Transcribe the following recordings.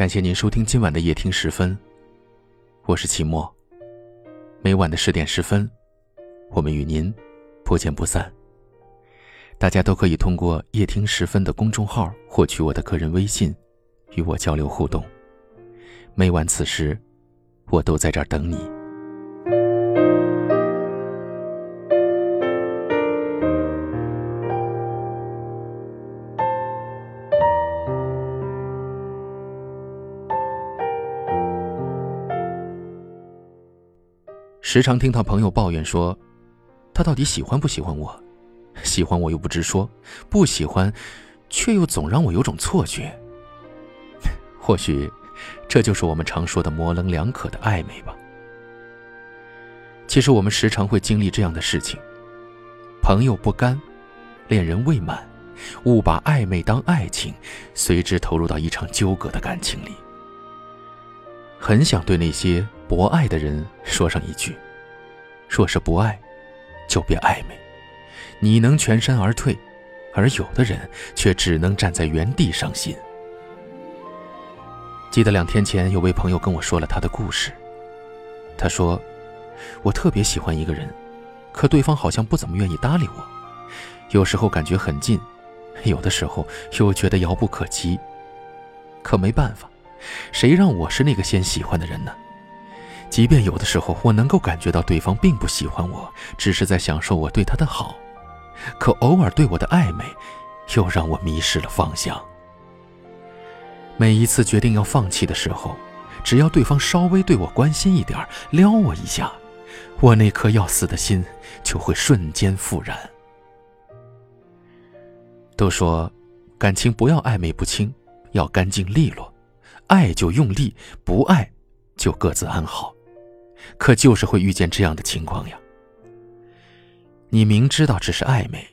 感谢您收听今晚的夜听十分，我是齐墨。每晚的十点十分，我们与您不见不散。大家都可以通过夜听十分的公众号获取我的个人微信，与我交流互动。每晚此时，我都在这儿等你。时常听到朋友抱怨说，他到底喜欢不喜欢我？喜欢我又不直说，不喜欢，却又总让我有种错觉。或许，这就是我们常说的模棱两可的暧昧吧。其实我们时常会经历这样的事情：朋友不甘，恋人未满，误把暧昧当爱情，随之投入到一场纠葛的感情里。很想对那些博爱的人说上一句：若是不爱，就别暧昧。你能全身而退，而有的人却只能站在原地伤心。记得两天前，有位朋友跟我说了他的故事。他说：“我特别喜欢一个人，可对方好像不怎么愿意搭理我。有时候感觉很近，有的时候又觉得遥不可及。可没办法。”谁让我是那个先喜欢的人呢？即便有的时候我能够感觉到对方并不喜欢我，只是在享受我对他的好，可偶尔对我的暧昧，又让我迷失了方向。每一次决定要放弃的时候，只要对方稍微对我关心一点，撩我一下，我那颗要死的心就会瞬间复燃。都说，感情不要暧昧不清，要干净利落。爱就用力，不爱就各自安好。可就是会遇见这样的情况呀。你明知道只是暧昧，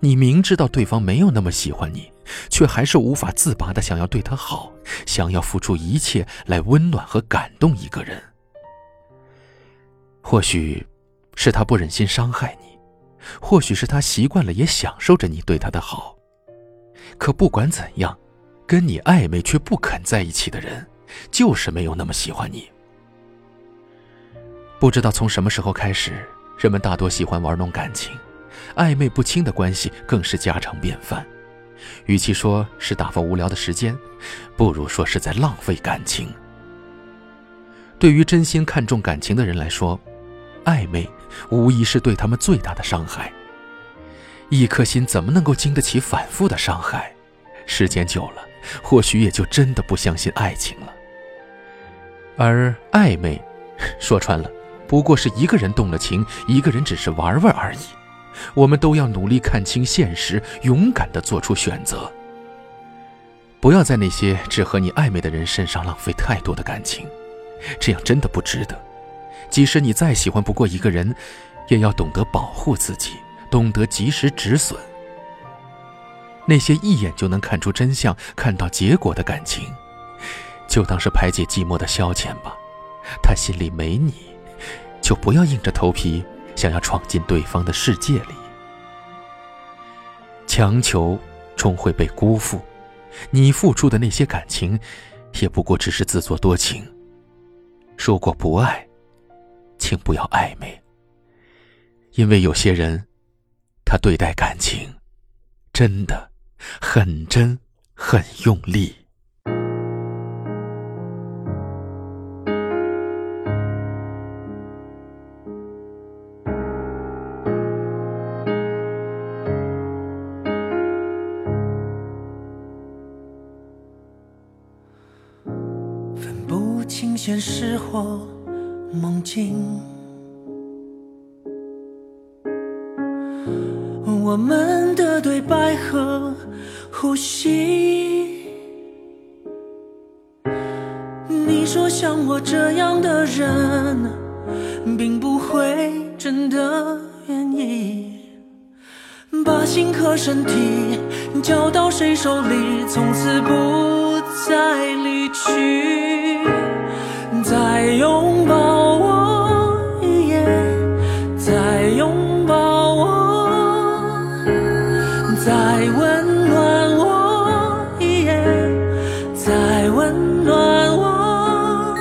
你明知道对方没有那么喜欢你，却还是无法自拔的想要对他好，想要付出一切来温暖和感动一个人。或许是他不忍心伤害你，或许是他习惯了也享受着你对他的好。可不管怎样。跟你暧昧却不肯在一起的人，就是没有那么喜欢你。不知道从什么时候开始，人们大多喜欢玩弄感情，暧昧不清的关系更是家常便饭。与其说是打发无聊的时间，不如说是在浪费感情。对于真心看重感情的人来说，暧昧无疑是对他们最大的伤害。一颗心怎么能够经得起反复的伤害？时间久了。或许也就真的不相信爱情了。而暧昧，说穿了，不过是一个人动了情，一个人只是玩玩而已。我们都要努力看清现实，勇敢地做出选择。不要在那些只和你暧昧的人身上浪费太多的感情，这样真的不值得。即使你再喜欢不过一个人，也要懂得保护自己，懂得及时止损。那些一眼就能看出真相、看到结果的感情，就当是排解寂寞的消遣吧。他心里没你，就不要硬着头皮想要闯进对方的世界里。强求终会被辜负，你付出的那些感情，也不过只是自作多情。说过不爱，请不要暧昧，因为有些人，他对待感情，真的。很真，很用力。清现实或梦境。我们的对白和呼吸。你说像我这样的人，并不会真的愿意把心和身体交到谁手里，从此不再离去，再拥抱我。再拥抱我，再温暖我一夜，再温暖我。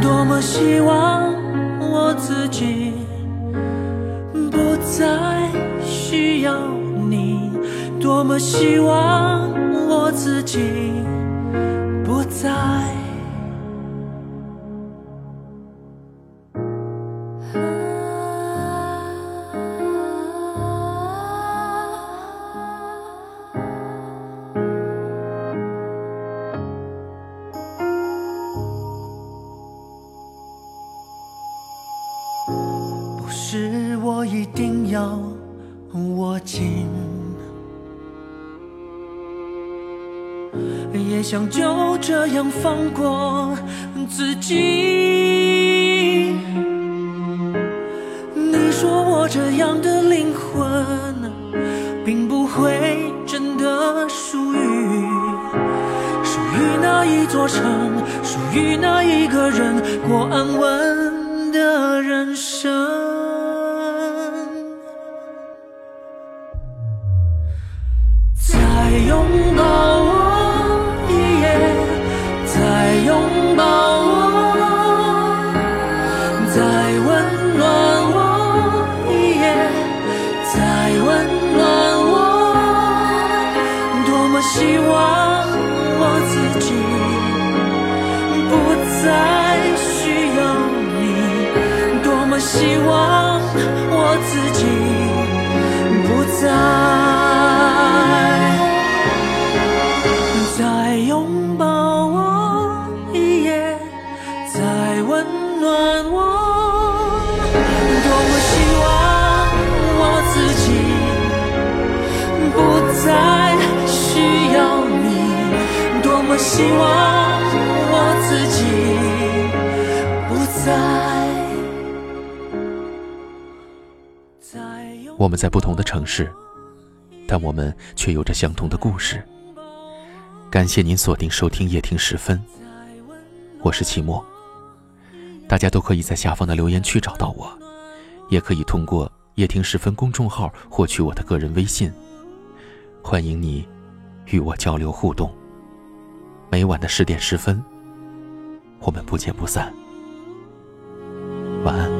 多么。希望我自己不再需要你，多么希望我自己是我一定要握紧，也想就这样放过自己。你说我这样的灵魂，并不会真的属于属于那一座城，属于那一个人，过安稳的人生在。拥抱希望我自己不再再拥抱我，一夜再温暖我，多么希望我自己不再需要你，多么希望我自己。我们在不同的城市，但我们却有着相同的故事。感谢您锁定收听夜听时分，我是齐墨。大家都可以在下方的留言区找到我，也可以通过夜听时分公众号获取我的个人微信。欢迎你与我交流互动。每晚的十点十分，我们不见不散。晚安。